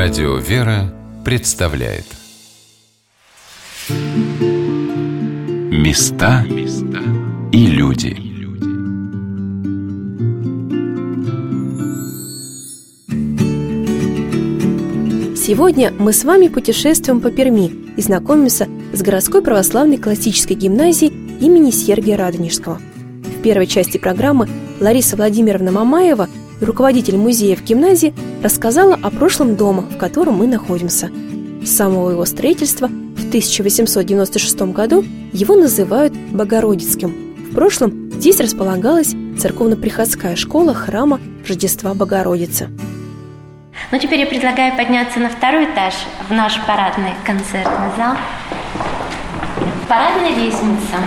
Радио «Вера» представляет Места и люди Сегодня мы с вами путешествуем по Перми и знакомимся с городской православной классической гимназией имени Сергия Радонежского. В первой части программы Лариса Владимировна Мамаева – руководитель музея в гимназии, рассказала о прошлом дома, в котором мы находимся. С самого его строительства в 1896 году его называют Богородицким. В прошлом здесь располагалась церковно-приходская школа храма Рождества Богородицы. Ну, теперь я предлагаю подняться на второй этаж в наш парадный концертный зал. Парадная лестница,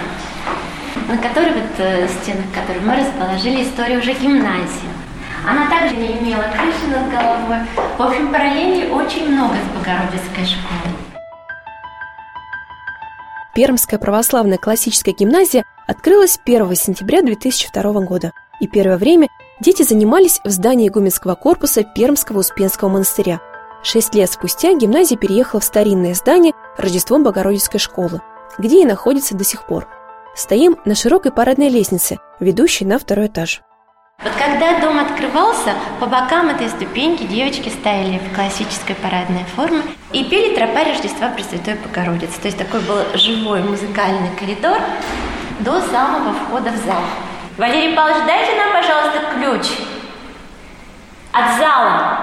на которой вот э, стенах которой мы расположили историю уже гимназии. Она также не имела крыши над головой. В общем, параллелей очень много с Богородицкой школой. Пермская православная классическая гимназия открылась 1 сентября 2002 года, и первое время дети занимались в здании игуменского корпуса Пермского Успенского монастыря. Шесть лет спустя гимназия переехала в старинное здание Рождеством Богородицкой школы, где и находится до сих пор. Стоим на широкой парадной лестнице, ведущей на второй этаж. Вот когда дом открывался, по бокам этой ступеньки девочки стояли в классической парадной форме и пели тропа Рождества Пресвятой Богородицы. То есть такой был живой музыкальный коридор до самого входа в зал. Валерий Павлович, дайте нам, пожалуйста, ключ от зала.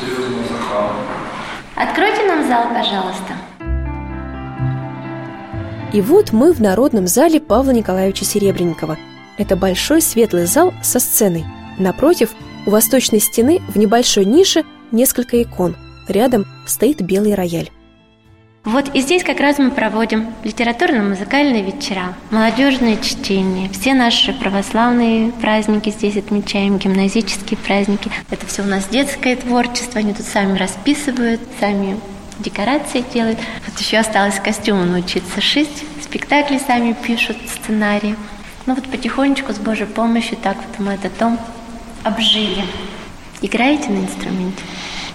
Серьезно, Захар. Откройте нам зал, пожалуйста. И вот мы в народном зале Павла Николаевича Серебренникова – это большой светлый зал со сценой. Напротив, у восточной стены в небольшой нише несколько икон. Рядом стоит белый рояль. Вот и здесь как раз мы проводим литературно-музыкальные вечера, молодежные чтения, все наши православные праздники здесь отмечаем, гимназические праздники. Это все у нас детское творчество, они тут сами расписывают, сами декорации делают. Вот еще осталось костюмы научиться шить, спектакли сами пишут, сценарии. Ну вот потихонечку с Божьей помощью так вот мы этот дом обжили. Играете на инструменте?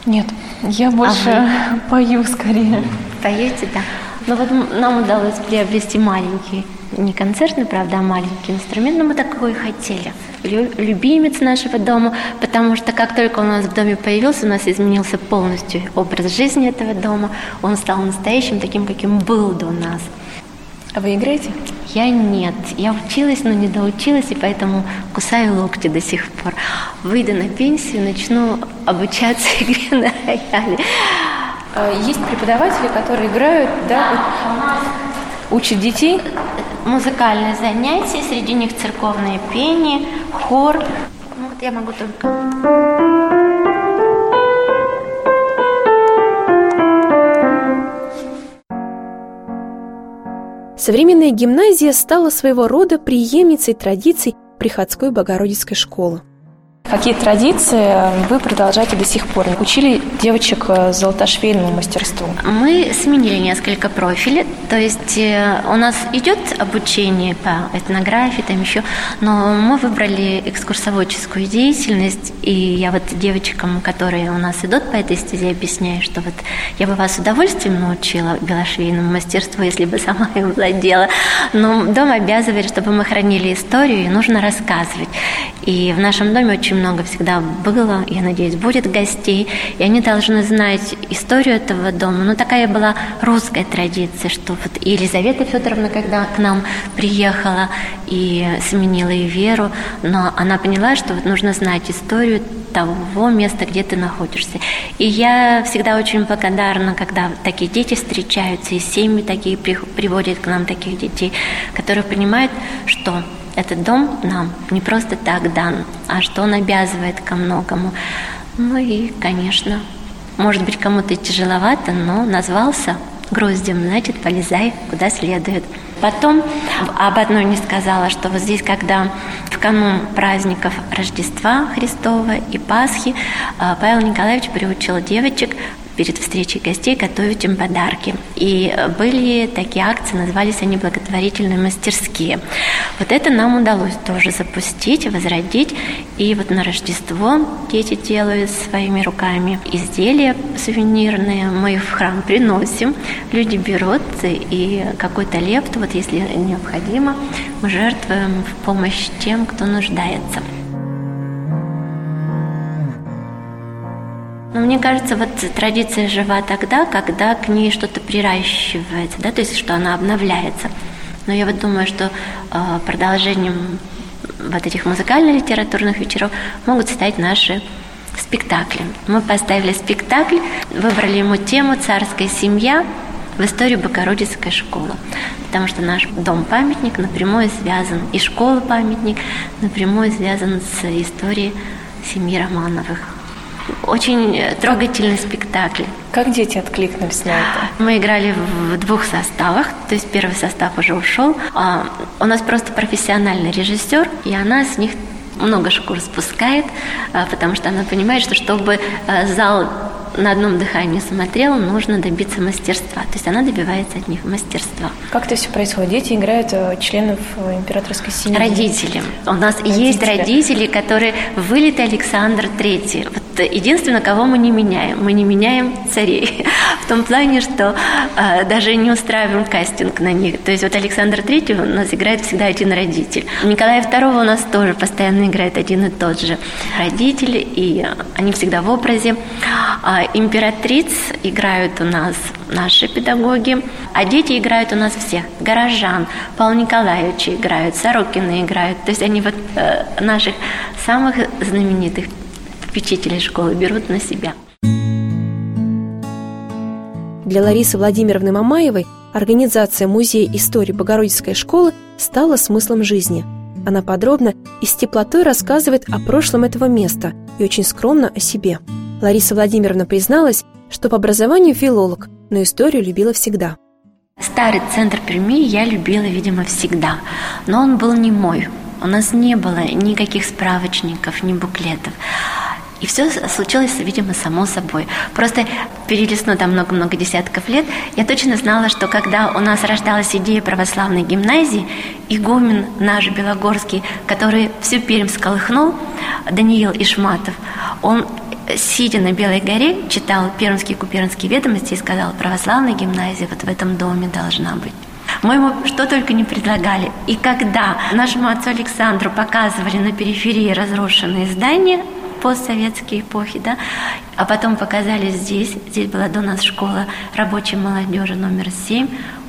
Нет, я больше а пою скорее. Поете, да. Но вот нам удалось приобрести маленький, не концертный, правда, а маленький инструмент, но мы такой и хотели. Любимец нашего дома, потому что как только он у нас в доме появился, у нас изменился полностью образ жизни этого дома. Он стал настоящим, таким, каким был до нас. А вы играете? Я нет. Я училась, но не доучилась, и поэтому кусаю локти до сих пор. Выйду на пенсию, начну обучаться игре на рояле. А есть преподаватели, которые играют, да, да вот, учат детей? Музыкальные занятия, среди них церковное пение, хор. Ну вот я могу только... Современная гимназия стала своего рода преемницей традиций приходской Богородицкой школы – Какие традиции вы продолжаете до сих пор? Учили девочек э, золотошвейному мастерству? Мы сменили несколько профилей. То есть э, у нас идет обучение по этнографии, там еще, но мы выбрали экскурсоводческую деятельность. И я вот девочкам, которые у нас идут по этой стезе, объясняю, что вот я бы вас с удовольствием научила белошвейному мастерству, если бы сама им владела. Но дом обязывает, чтобы мы хранили историю, и нужно рассказывать. И в нашем доме очень очень много всегда было, я надеюсь, будет гостей, и они должны знать историю этого дома. Но такая была русская традиция, что вот и Елизавета Федоровна, когда к нам приехала и сменила и веру, но она поняла, что вот нужно знать историю того места, где ты находишься. И я всегда очень благодарна, когда такие дети встречаются, и семьи такие приводят к нам таких детей, которые понимают, что этот дом нам не просто так дан, а что он обязывает ко многому. Ну и, конечно, может быть, кому-то тяжеловато, но назвался гроздем, значит, полезай куда следует. Потом об одной не сказала, что вот здесь, когда в канун праздников Рождества Христова и Пасхи, а, Павел Николаевич приучил девочек перед встречей гостей готовить им подарки. И были такие акции, назывались они благотворительные мастерские. Вот это нам удалось тоже запустить, возродить. И вот на Рождество дети делают своими руками изделия сувенирные. Мы в храм приносим, люди берут и какой-то лепту, вот если необходимо, мы жертвуем в помощь тем, кто нуждается. Но мне кажется, вот традиция жива тогда, когда к ней что-то приращивается, да, то есть что она обновляется. Но я вот думаю, что э, продолжением вот этих музыкально-литературных вечеров могут стать наши спектакли. Мы поставили спектакль, выбрали ему тему «Царская семья», в историю Богородицкой школы. Потому что наш дом-памятник напрямую связан, и школа-памятник напрямую связан с историей семьи Романовых. Очень трогательный спектакль. Как дети откликнулись на это? Мы играли в двух составах, то есть первый состав уже ушел. А у нас просто профессиональный режиссер, и она с них много шкур спускает, а, потому что она понимает, что чтобы а, зал на одном дыхании смотрел, нужно добиться мастерства. То есть она добивается от них мастерства. Как это все происходит? Дети играют э, членов э, императорской семьи? Родители. У нас родители. есть родители, которые вылеты Александр Третий. Вот единственное, кого мы не меняем. Мы не меняем царей. В том плане, что э, даже не устраиваем кастинг на них. То есть вот Александр Третий у нас играет всегда один родитель. Николая Второго у нас тоже постоянно играет один и тот же родитель, и они всегда в образе. А императриц играют у нас наши педагоги, а дети играют у нас все. Горожан, Павел Николаевич играют, Сорокины играют. То есть они вот э, наших самых знаменитых попечителей школы берут на себя. Для Ларисы Владимировны Мамаевой организация Музея истории Богородицкой школы стала смыслом жизни. Она подробно и с теплотой рассказывает о прошлом этого места и очень скромно о себе – Лариса Владимировна призналась, что по образованию филолог, но историю любила всегда. Старый центр Перми я любила, видимо, всегда, но он был не мой. У нас не было никаких справочников, ни буклетов. И все случилось, видимо, само собой. Просто перелистнув там много-много десятков лет, я точно знала, что когда у нас рождалась идея православной гимназии, игумен наш Белогорский, который всю Пермь сколыхнул, Даниил Ишматов, он сидя на Белой горе, читал Пермские губернские ведомости и сказал, православная гимназия вот в этом доме должна быть. Мы ему что только не предлагали. И когда нашему отцу Александру показывали на периферии разрушенные здания, постсоветские эпохи, да, а потом показали здесь, здесь была до нас школа рабочей молодежи номер 7,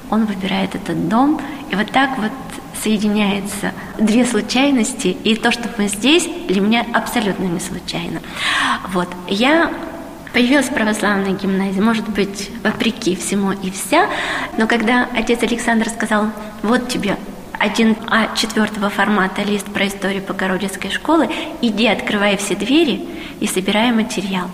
он выбирает этот дом, и вот так вот соединяется две случайности, и то, что мы здесь, для меня абсолютно не случайно. Вот. Я появилась в православной гимназии, может быть, вопреки всему и вся, но когда отец Александр сказал, вот тебе один А четвертого формата лист про историю Богородицкой школы, иди, открывай все двери и собирай материал.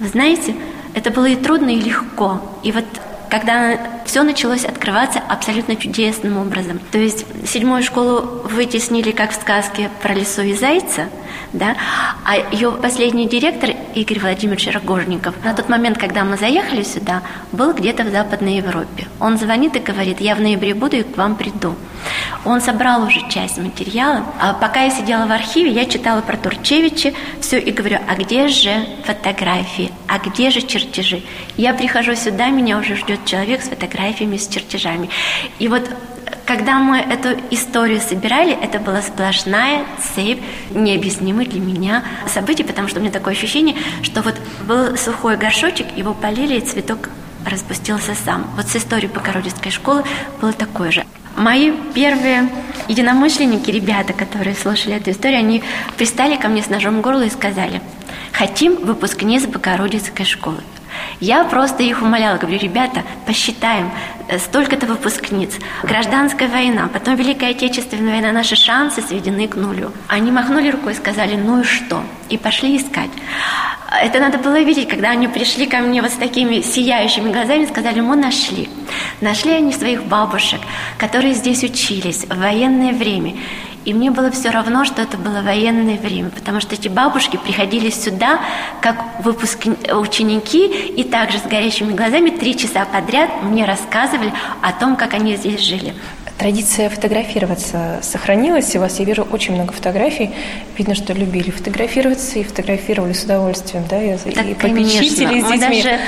Вы знаете, это было и трудно, и легко. И вот когда все началось открываться абсолютно чудесным образом. То есть седьмую школу вытеснили, как в сказке про лису и зайца, да, а ее последний директор Игорь Владимирович Рогожников на тот момент, когда мы заехали сюда, был где-то в Западной Европе. Он звонит и говорит, я в ноябре буду и к вам приду. Он собрал уже часть материала. А пока я сидела в архиве, я читала про Турчевича, все и говорю, а где же фотографии, а где же чертежи? Я прихожу сюда, меня уже ждет человек с фотографиями, с чертежами. И вот когда мы эту историю собирали, это была сплошная цепь необъяснимых для меня событий, потому что у меня такое ощущение, что вот был сухой горшочек, его полили, и цветок распустился сам. Вот с историей Богородицкой школы было такое же. Мои первые единомышленники, ребята, которые слушали эту историю, они пристали ко мне с ножом в горло и сказали, хотим выпускниц Богородицкой школы. Я просто их умоляла, говорю, ребята, посчитаем, э, столько-то выпускниц, гражданская война, потом Великая Отечественная война, наши шансы сведены к нулю. Они махнули рукой сказали, ну и что? И пошли искать. Это надо было видеть, когда они пришли ко мне вот с такими сияющими глазами и сказали, мы нашли. Нашли они своих бабушек, которые здесь учились в военное время. И мне было все равно, что это было военное время, потому что эти бабушки приходили сюда как выпуски... ученики и также с горящими глазами три часа подряд мне рассказывали о том, как они здесь жили. Традиция фотографироваться сохранилась, и у вас, я вижу, очень много фотографий. Видно, что любили фотографироваться и фотографировали с удовольствием, да, и, так, и попечители с детьми. Мы даже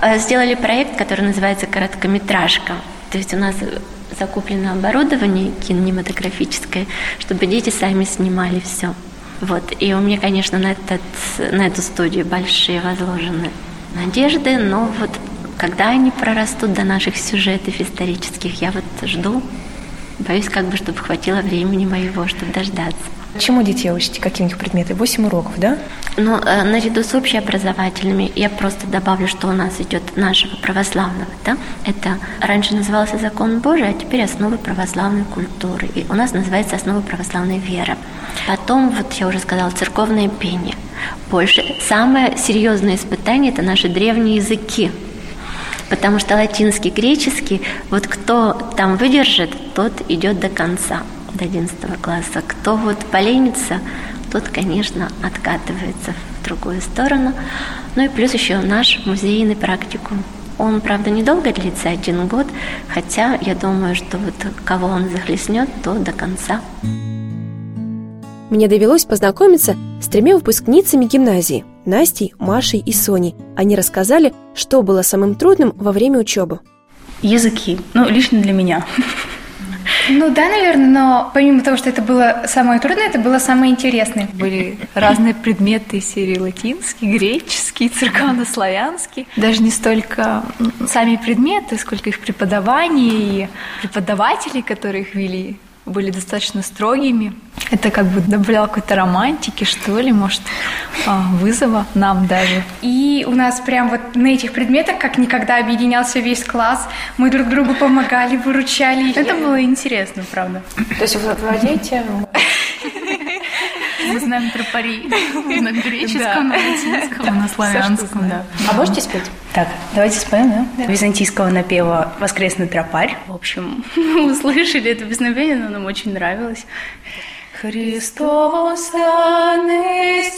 э, сделали проект, который называется «Короткометражка». То есть у нас закуплено оборудование кинематографическое, чтобы дети сами снимали все. Вот. И у меня, конечно, на, этот, на эту студию большие возложены надежды, но вот когда они прорастут до наших сюжетов исторических, я вот жду, боюсь, как бы, чтобы хватило времени моего, чтобы дождаться. Чему детей учите? Какие у них предметы? Восемь уроков, да? Ну, э, наряду с общеобразовательными я просто добавлю, что у нас идет нашего православного, да? Это раньше назывался закон Божий, а теперь основы православной культуры. И у нас называется основы православной веры. Потом, вот я уже сказала, церковное пение. Больше. Самое серьезное испытание – это наши древние языки. Потому что латинский, греческий, вот кто там выдержит, тот идет до конца до 11 класса. Кто вот поленится, тот, конечно, откатывается в другую сторону. Ну и плюс еще наш музейный практикум. Он, правда, недолго длится, один год, хотя я думаю, что вот кого он захлестнет, то до конца. Мне довелось познакомиться с тремя выпускницами гимназии – Настей, Машей и Соней. Они рассказали, что было самым трудным во время учебы. Языки. Ну, лично для меня. Ну да, наверное, но помимо того, что это было самое трудное, это было самое интересное. Были разные предметы серии латинский, греческий, церковнославянский. Даже не столько сами предметы, сколько их преподавание и преподаватели, которые их вели были достаточно строгими. Это как бы добавляло какой-то романтики, что ли, может, а, вызова нам даже. И у нас прям вот на этих предметах как никогда объединялся весь класс. Мы друг другу помогали, выручали. Это было интересно, правда. То есть вы владеете мы знаем тропари на греческом, на латинском, на славянском. Да. А можете спеть? Так, давайте споем, да? да. Византийского напева «Воскресный тропарь». В общем, услышали это песнопение, но нам очень нравилось. Христос анестиек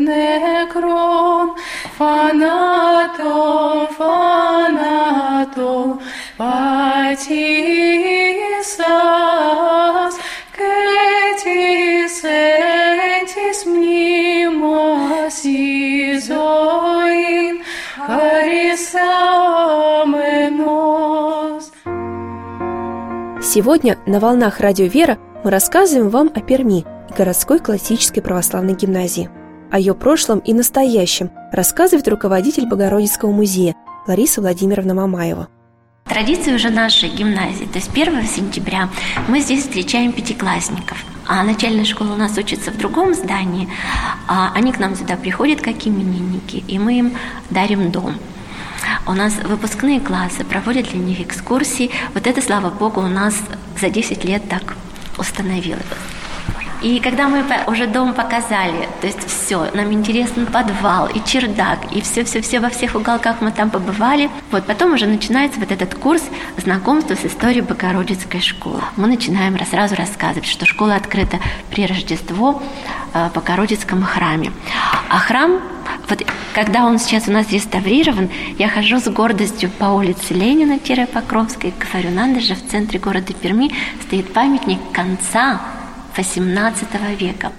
некрон, фанатом, фанатом, патисас, изоин, Сегодня на «Волнах Радио Вера» мы рассказываем вам о Перми и городской классической православной гимназии. О ее прошлом и настоящем рассказывает руководитель Богородицкого музея Лариса Владимировна Мамаева. Традиция уже нашей гимназии, то есть 1 сентября мы здесь встречаем пятиклассников – а начальная школа у нас учится в другом здании, а они к нам сюда приходят как именинники, и мы им дарим дом. У нас выпускные классы проводят для них экскурсии. Вот это, слава богу, у нас за 10 лет так установилось. И когда мы уже дом показали, то есть все, нам интересен подвал и чердак, и все-все-все во всех уголках мы там побывали, вот потом уже начинается вот этот курс знакомства с историей Богородицкой школы. Мы начинаем сразу рассказывать, что школа открыта при Рождество э, в Богородицком храме. А храм вот когда он сейчас у нас реставрирован, я хожу с гордостью по улице Ленина-Покровской, говорю, надо же, в центре города Перми стоит памятник конца XVIII века.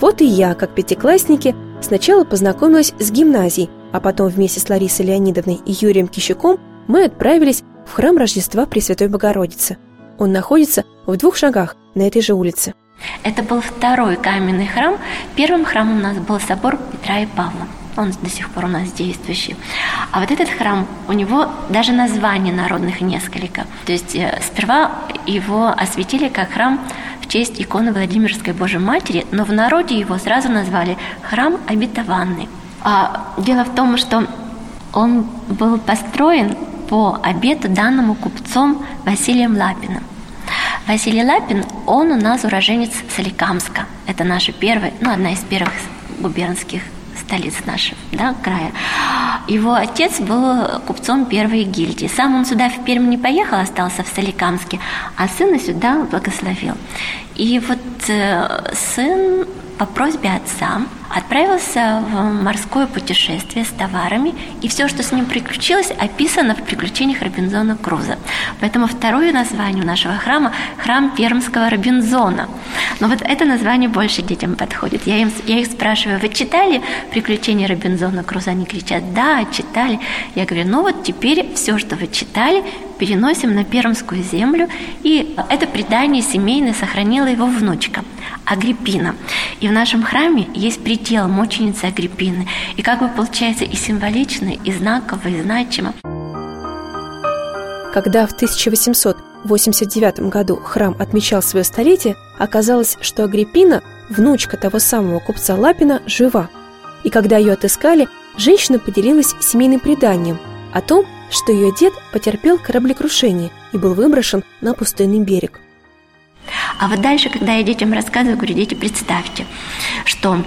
Вот и я, как пятиклассники, сначала познакомилась с гимназией, а потом вместе с Ларисой Леонидовной и Юрием Кищуком мы отправились в храм Рождества Пресвятой Богородицы. Он находится в двух шагах на этой же улице. Это был второй каменный храм. Первым храмом у нас был собор Петра и Павла он до сих пор у нас действующий. А вот этот храм, у него даже названий народных несколько. То есть э, сперва его осветили как храм в честь иконы Владимирской Божьей Матери, но в народе его сразу назвали храм обетованный. А дело в том, что он был построен по обету данному купцом Василием Лапиным. Василий Лапин, он у нас уроженец Соликамска. Это наша первая, ну, одна из первых губернских столиц нашего да, края. его отец был купцом первой гильдии. Сам он сюда в Пермь не поехал, остался в Соликамске, а сына сюда благословил. И вот э, сын по просьбе отца отправился в морское путешествие с товарами, и все, что с ним приключилось, описано в приключениях Робинзона Круза. Поэтому второе название у нашего храма – храм Пермского Робинзона. Но вот это название больше детям подходит. Я, им, я их спрашиваю, вы читали приключения Робинзона Круза? Они кричат, да, читали. Я говорю, ну вот теперь все, что вы читали, переносим на Пермскую землю, и это предание семейное сохранила его внучка Агриппина. И в нашем храме есть предел мученицы Агриппины. И как бы получается и символично, и знаково, и значимо. Когда в 1889 году храм отмечал свое столетие, оказалось, что Агриппина, внучка того самого купца Лапина, жива. И когда ее отыскали, женщина поделилась семейным преданием о том, что ее дед потерпел кораблекрушение и был выброшен на пустынный берег. А вот дальше, когда я детям рассказываю, говорю, дети, представьте, что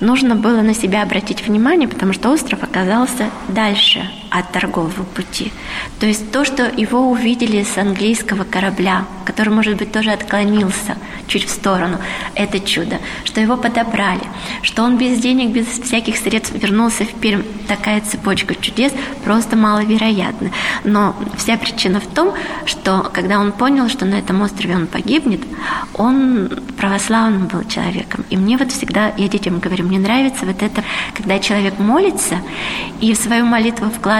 нужно было на себя обратить внимание, потому что остров оказался дальше от торгового пути. То есть то, что его увидели с английского корабля, который, может быть, тоже отклонился чуть в сторону, это чудо. Что его подобрали, что он без денег, без всяких средств вернулся в Пермь. Такая цепочка чудес просто маловероятна. Но вся причина в том, что когда он понял, что на этом острове он погибнет, он православным был человеком. И мне вот всегда, я детям говорю, мне нравится вот это, когда человек молится и в свою молитву вкладывает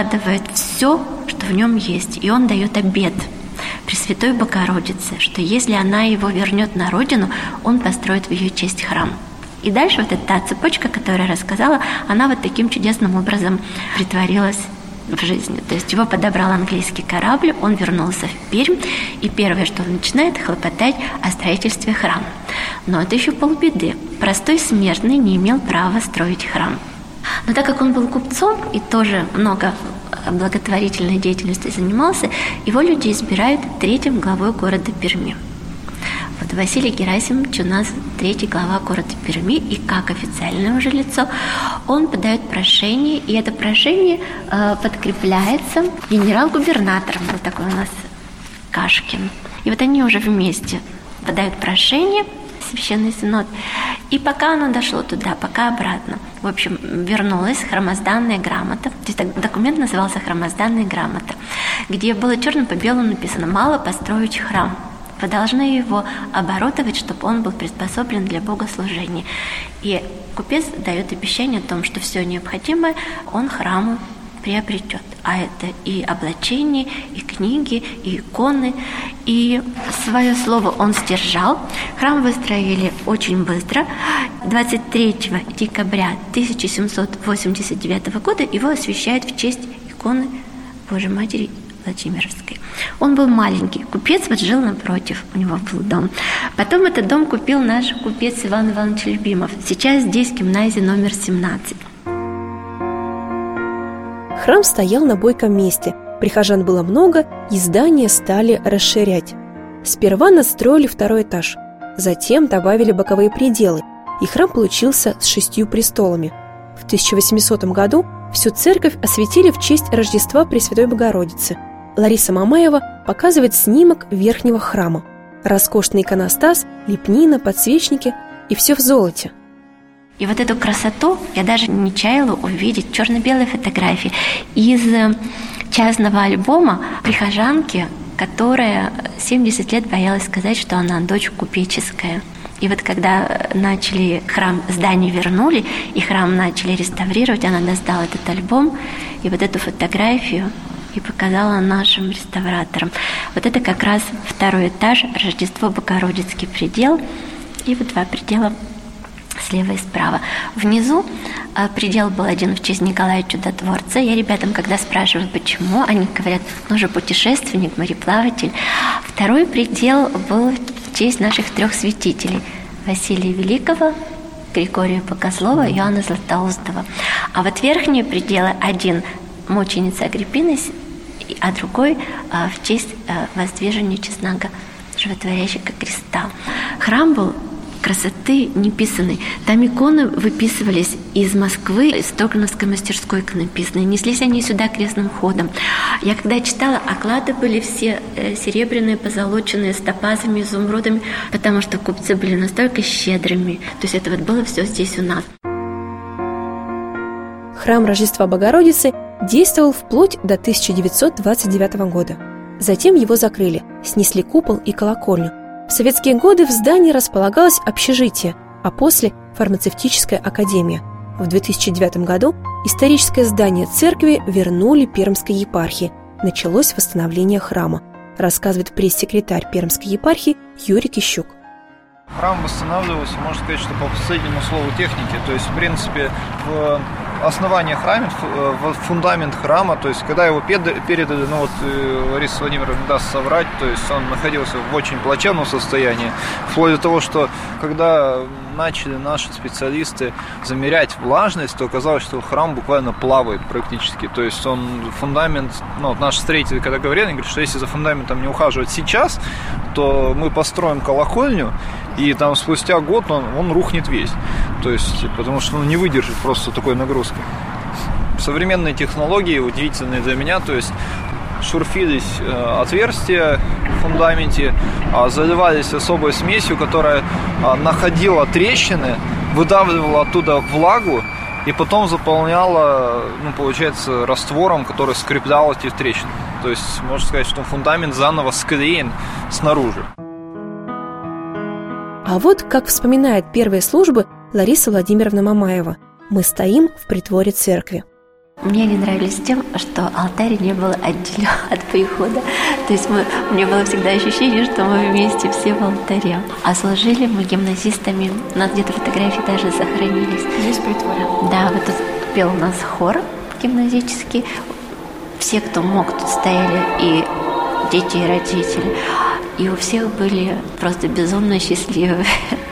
все, что в нем есть, и он дает обед Пресвятой Богородице, что если она его вернет на родину, он построит в ее честь храм. И дальше вот эта та цепочка, которую я рассказала, она вот таким чудесным образом притворилась в жизни. То есть его подобрал английский корабль, он вернулся в Пермь, и первое, что он начинает, хлопотать о строительстве храма. Но это еще полбеды. Простой смертный не имел права строить храм. Но так как он был купцом и тоже много благотворительной деятельностью занимался, его люди избирают третьим главой города Перми. Вот Василий Герасимович у нас третий глава города Перми, и как официальное уже лицо, он подает прошение, и это прошение э, подкрепляется генерал-губернатором, был такой у нас Кашкин. И вот они уже вместе подают прошение, Священный Синод. И пока оно дошло туда, пока обратно, в общем, вернулась хромозданная грамота, то есть документ назывался хромозданная грамота, где было черным по белому написано «Мало построить храм». Вы должны его оборудовать, чтобы он был приспособлен для богослужения. И купец дает обещание о том, что все необходимое он храму приобретет. А это и облачение, и книги, и иконы. И свое слово он сдержал. Храм выстроили очень быстро. 23 декабря 1789 года его освящают в честь иконы Божьей Матери Владимировской. Он был маленький, купец вот жил напротив, у него был дом. Потом этот дом купил наш купец Иван Иванович Любимов. Сейчас здесь гимназия номер 17. Храм стоял на бойком месте, прихожан было много, и здание стали расширять. Сперва настроили второй этаж, затем добавили боковые пределы, и храм получился с шестью престолами. В 1800 году всю церковь осветили в честь Рождества Пресвятой Богородицы. Лариса Мамаева показывает снимок верхнего храма. Роскошный иконостас, лепнина, подсвечники и все в золоте – и вот эту красоту я даже не чаяла увидеть черно-белые фотографии из э, частного альбома прихожанки, которая 70 лет боялась сказать, что она дочь купеческая. И вот когда начали храм, здание вернули, и храм начали реставрировать, она достала этот альбом и вот эту фотографию и показала нашим реставраторам. Вот это как раз второй этаж, Рождество Богородицкий предел, и вот два предела слева и справа. Внизу э, предел был один в честь Николая Чудотворца. Я ребятам, когда спрашиваю, почему, они говорят, ну же путешественник, мореплаватель. Второй предел был в честь наших трех святителей. Василия Великого, Григория Богослова и Иоанна Златоустова. А вот верхние пределы один мученица Агриппины, а другой а, в честь а, воздвижения честного животворящего креста. Храм был красоты неписанной. Там иконы выписывались из Москвы, из Строгановской мастерской иконописной. Неслись они сюда крестным ходом. Я когда читала, оклады были все э, серебряные, позолоченные, с топазами, изумрудами, потому что купцы были настолько щедрыми. То есть это вот было все здесь у нас. Храм Рождества Богородицы действовал вплоть до 1929 года. Затем его закрыли, снесли купол и колокольню. В советские годы в здании располагалось общежитие, а после – фармацевтическая академия. В 2009 году историческое здание церкви вернули Пермской епархии. Началось восстановление храма, рассказывает пресс-секретарь Пермской епархии Юрий Кищук. Храм восстанавливался, можно сказать, что по последнему слову техники. То есть, в принципе, в основание храма, э, фундамент храма, то есть когда его передали, ну вот э, Лариса Владимировна даст соврать, то есть он находился в очень плачевном состоянии, вплоть до того, что когда начали наши специалисты замерять влажность, то оказалось, что храм буквально плавает практически. То есть он фундамент, ну, вот наши строители, когда говорили, они говорят, что если за фундаментом не ухаживать сейчас, то мы построим колокольню, и там спустя год он, он рухнет весь. То есть, потому что он не выдержит просто такой нагрузки. Современные технологии удивительные для меня, то есть шурфились э, отверстия в фундаменте, а, заливались особой смесью, которая а, находила трещины, выдавливала оттуда влагу и потом заполняла, ну, получается, раствором, который скреплял эти трещины. То есть, можно сказать, что фундамент заново склеен снаружи. А вот как вспоминает первые службы Лариса Владимировна Мамаева. Мы стоим в притворе церкви. Мне не нравились тем, что алтарь не был отделен от прихода. То есть мы, у меня было всегда ощущение, что мы вместе все в алтаре. А служили мы гимназистами. У нас где-то фотографии даже сохранились. Здесь в притворе? Да, вот тут пел у нас хор гимназический. Все, кто мог, тут стояли, и дети, и родители. И у всех были просто безумно счастливые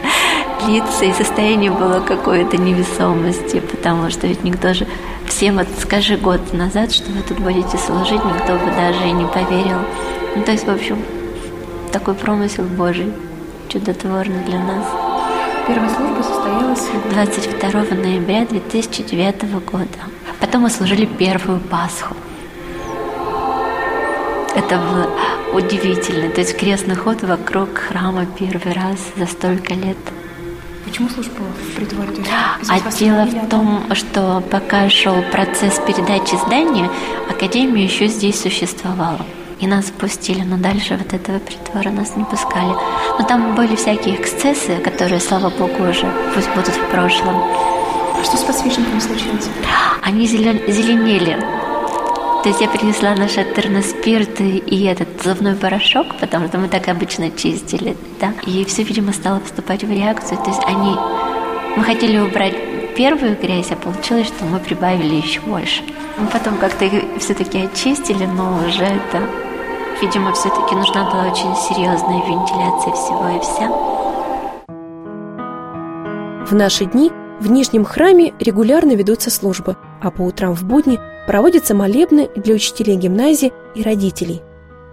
лица, и состояние было какой-то невесомости, потому что ведь никто же всем вот скажи год назад, что вы тут будете служить, никто бы даже и не поверил. Ну, то есть, в общем, такой промысел Божий, чудотворный для нас. Первая служба состоялась 22 ноября 2009 года. Потом мы служили первую Пасху. Это было удивительно. То есть крестный ход вокруг храма первый раз за столько лет – Почему служба в притворе? а дело в том, что пока шел процесс передачи здания, Академия еще здесь существовала. И нас пустили, но дальше вот этого притвора нас не пускали. Но там были всякие эксцессы, которые, слава богу, уже пусть будут в прошлом. А что с подсвечниками случилось? Они зеленели. То есть я принесла наш терноспирт и этот зубной порошок, потому что мы так обычно чистили, да. И все, видимо, стало поступать в реакцию. То есть они... Мы хотели убрать первую грязь, а получилось, что мы прибавили еще больше. Мы потом как-то их все-таки очистили, но уже это... Видимо, все-таки нужна была очень серьезная вентиляция всего и вся. В наши дни в Нижнем храме регулярно ведутся службы, а по утрам в будни проводятся молебны для учителей гимназии и родителей.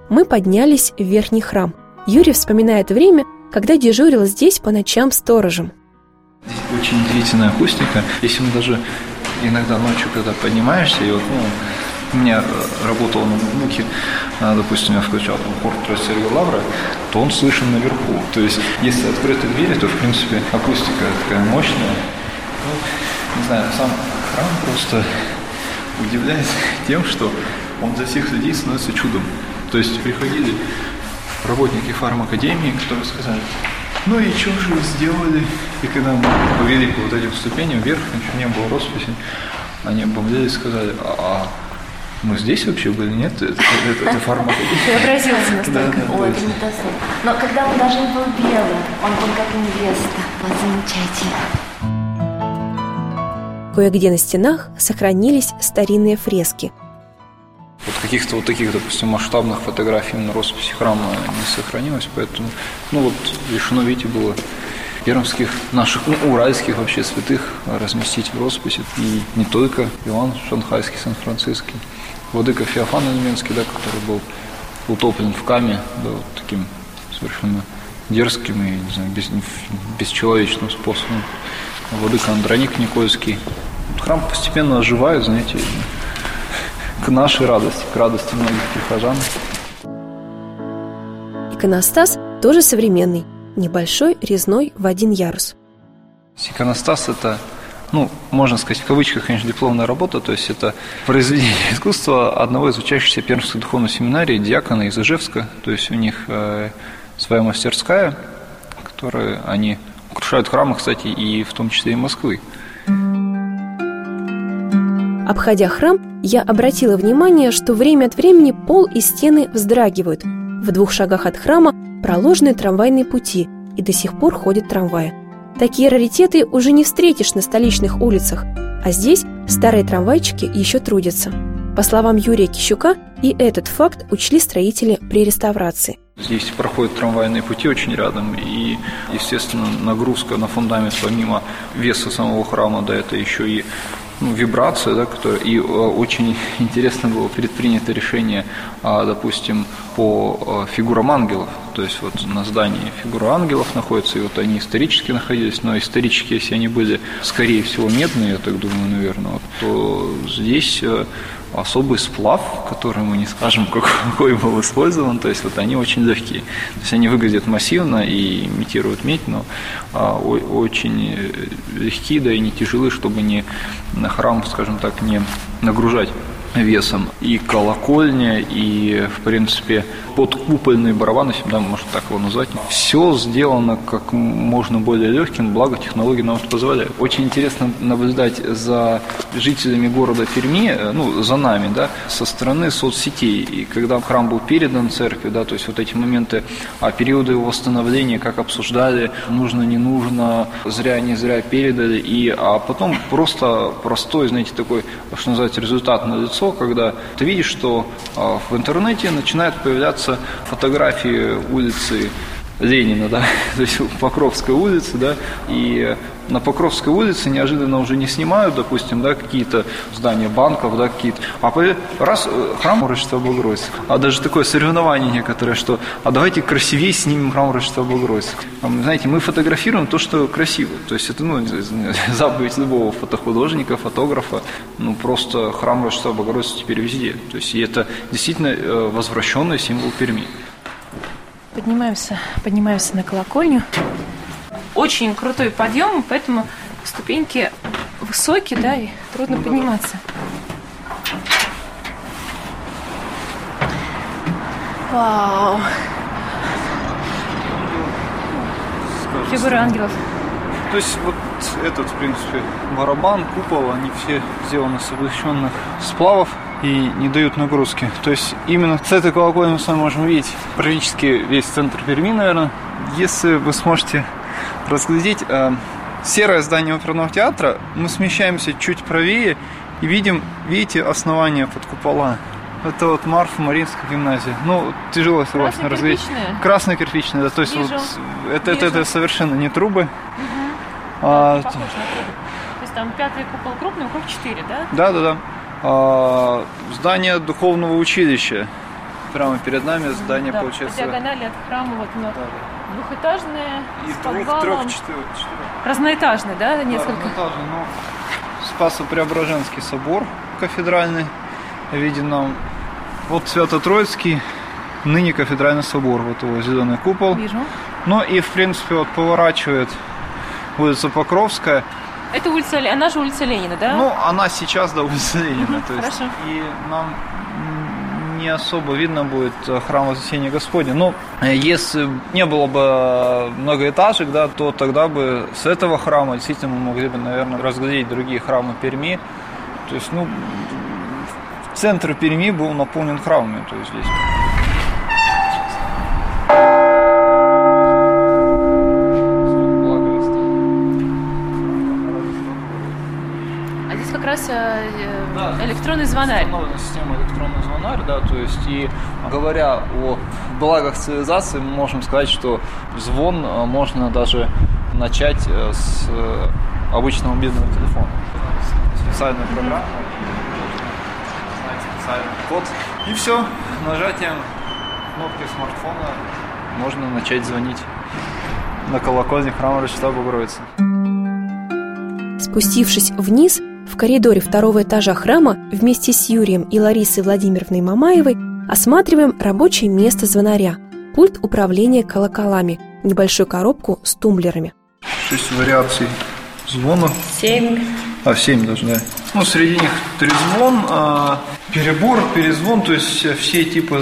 Мы поднялись в верхний храм. Юрий вспоминает время, когда дежурил здесь по ночам сторожем. Здесь очень удивительная акустика. Если мы даже иногда ночью, когда поднимаешься, и вот, ну, у меня э, работал на ноутбуке, а, допустим, я включал там хор Сергея Лавра, то он слышен наверху. То есть, если открыты двери, то, в принципе, акустика такая мощная. Ну, не знаю, сам храм просто удивляет тем, что он для всех людей становится чудом. То есть приходили работники фармакадемии, которые сказали, ну и что же вы сделали? И когда мы повели по вот этим ступеням вверх, еще не было росписи, они обомлели и сказали, а, а мы здесь вообще были, нет? Это, это, это фармакодемия. Преобразился настолько. Да, да, Ой, это не то Но когда он даже был белым, он был как невеста. Вот замечательно. Кое-где на стенах сохранились старинные фрески. Вот каких-то вот таких, допустим, масштабных фотографий на росписи храма не сохранилось, поэтому, ну вот, решено, видите, было пермских, наших, ну, уральских вообще святых разместить в росписи. И не только Иоанн Шанхайский, Сан-Франциский, Владыка Феофан Немецкий, да, который был утоплен в каме, да, вот таким совершенно дерзким и не знаю, без, бесчеловечным способом. Владыка Андроник Никольский. Храм постепенно оживает, знаете, к нашей радости, к радости многих прихожан. Иконостас тоже современный, небольшой, резной, в один ярус. Иконостас – это ну, можно сказать, в кавычках, конечно, дипломная работа, то есть это произведение искусства одного из учащихся Пермской духовной семинарии, диакона из Ижевска, то есть у них э, своя мастерская, которую они украшают храмы, кстати, и в том числе и Москвы. Обходя храм, я обратила внимание, что время от времени пол и стены вздрагивают. В двух шагах от храма проложены трамвайные пути, и до сих пор ходят трамваи. Такие раритеты уже не встретишь на столичных улицах, а здесь старые трамвайчики еще трудятся. По словам Юрия Кищука, и этот факт учли строители при реставрации. Здесь проходят трамвайные пути очень рядом, и, естественно, нагрузка на фундамент помимо веса самого храма, да, это еще и ну, вибрация, да, которая, и э, очень интересно было предпринято решение, а, допустим, по э, фигурам ангелов, то есть вот на здании фигура ангелов находится, и вот они исторически находились, но исторически, если они были, скорее всего, медные, я так думаю, наверное, вот, то здесь э, особый сплав, который мы не скажем, какой был использован, то есть вот они очень легкие. То есть они выглядят массивно и имитируют медь, но а, очень легкие, да и не тяжелые, чтобы не на храм, скажем так, не нагружать весом. И колокольня, и, в принципе, подкупольные барабаны, если да, можно так его назвать. Все сделано как можно более легким, благо технологии нам это позволяют. Очень интересно наблюдать за жителями города Перми, э, ну, за нами, да, со стороны соцсетей. И когда храм был передан церкви, да, то есть вот эти моменты, а периоды его восстановления, как обсуждали, нужно, не нужно, зря, не зря передали, и, а потом просто простой, знаете, такой, что называется, результат на лицо, когда ты видишь, что а, в интернете начинают появляться фотографии улицы Ленина, да, то есть Покровской улицы, да, и на Покровской улице неожиданно уже не снимают, допустим, да, какие-то здания банков, да, какие-то, а раз э, храм Рождества Богородицы, а даже такое соревнование некоторое, что, а давайте красивее снимем храм Рождества Богородицы. Знаете, мы фотографируем то, что красиво, то есть это, ну, заповедь любого фотохудожника, фотографа, ну, просто храм Рождества Богородицы теперь везде, то есть и это действительно э, возвращенный символ Перми. Поднимаемся, поднимаемся на колокольню. Очень крутой подъем, поэтому ступеньки высокие, да, и трудно подниматься. Вау! Фигуры ангелов. То есть вот этот, в принципе, барабан, купол, они все сделаны с облегченных сплавов и не дают нагрузки. То есть именно с этой колокольни мы с вами можем видеть практически весь центр Перми, наверное. Если вы сможете разглядеть э, серое здание оперного театра, мы смещаемся чуть правее и видим, видите, основание под купола. Это вот Марфа Маринская гимназия. Ну, тяжело, согласно разглядеть. Красная кирпичная, да. То есть Вижу. вот это, это, это совершенно не трубы. Угу. А, да, а, то есть там пятый купол крупный, круг четыре, да? Да, да, да. А, здание духовного училища. Прямо перед нами здание, да, получается... по диагонали от храма вот да, да. двухэтажное, И с двух, подвалом. трех, четырех, Разноэтажный, да, несколько? Да, разноэтажный, но Спасо-Преображенский собор кафедральный виден нам. Вот Свято-Троицкий, ныне кафедральный собор, вот его зеленый купол. Вижу. Ну и, в принципе, вот поворачивает улица Покровская. Это улица, она же улица Ленина, да? Ну, она сейчас, да, улица Ленина. то есть, Хорошо. И нам не особо видно будет э, храм Вознесения Господня. Но э, если не было бы многоэтажек, да, то тогда бы с этого храма действительно мы могли бы, наверное, разглядеть другие храмы Перми. То есть, ну, центр Перми был наполнен храмами, то есть здесь. Раз э, да, электронный звонарь. Установлена система электронный звонарь, да, то есть и говоря о благах цивилизации, мы можем сказать, что звон э, можно даже начать э, с обычного мобильного телефона. Специальная программа, специальный код. И все, нажатием кнопки смартфона можно начать звонить. на колокольне храма Рождества Богородицы. Спустившись вниз, в коридоре второго этажа храма вместе с Юрием и Ларисой Владимировной Мамаевой осматриваем рабочее место звонаря, пульт управления колоколами, небольшую коробку с тумблерами. Шесть вариаций звона. Семь. А, семь даже, да. Ну, среди них трезвон, а, перебор, перезвон, то есть все типы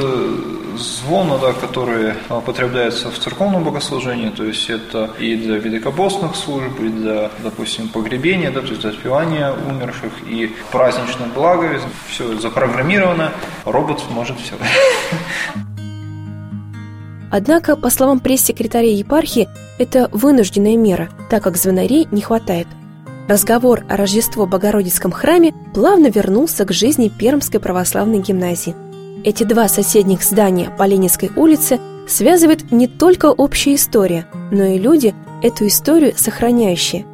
звона, да, которые употребляются в церковном богослужении, то есть это и для великобостных служб, и для, допустим, погребения, да, то есть для отпевания умерших, и праздничных благовест, все запрограммировано, робот может все. Однако, по словам пресс-секретаря епархии, это вынужденная мера, так как звонарей не хватает. Разговор о Рождество Богородицком храме плавно вернулся к жизни Пермской православной гимназии. Эти два соседних здания по Ленинской улице связывает не только общая история, но и люди, эту историю сохраняющие.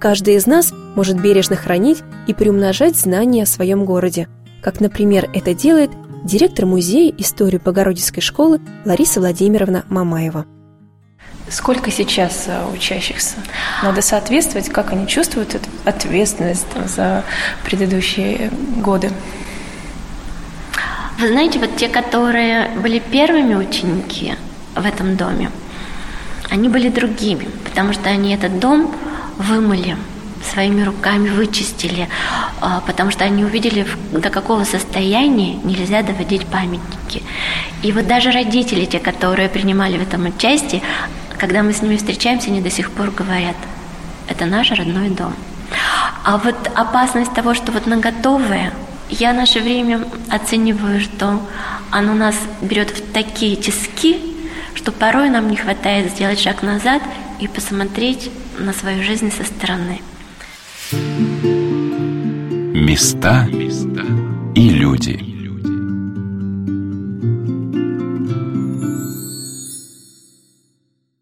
Каждый из нас может бережно хранить и приумножать знания о своем городе, как, например, это делает директор музея истории Богородицкой школы Лариса Владимировна Мамаева. Сколько сейчас э, учащихся? Надо соответствовать, как они чувствуют эту ответственность за предыдущие годы. Вы знаете, вот те, которые были первыми ученики в этом доме, они были другими, потому что они этот дом вымыли своими руками вычистили, а, потому что они увидели, до какого состояния нельзя доводить памятники. И вот даже родители, те, которые принимали в этом участие, когда мы с ними встречаемся, они до сих пор говорят, это наш родной дом. А вот опасность того, что вот на готовое, я наше время оцениваю, что оно нас берет в такие тиски, что порой нам не хватает сделать шаг назад и посмотреть на свою жизнь со стороны. Места и люди.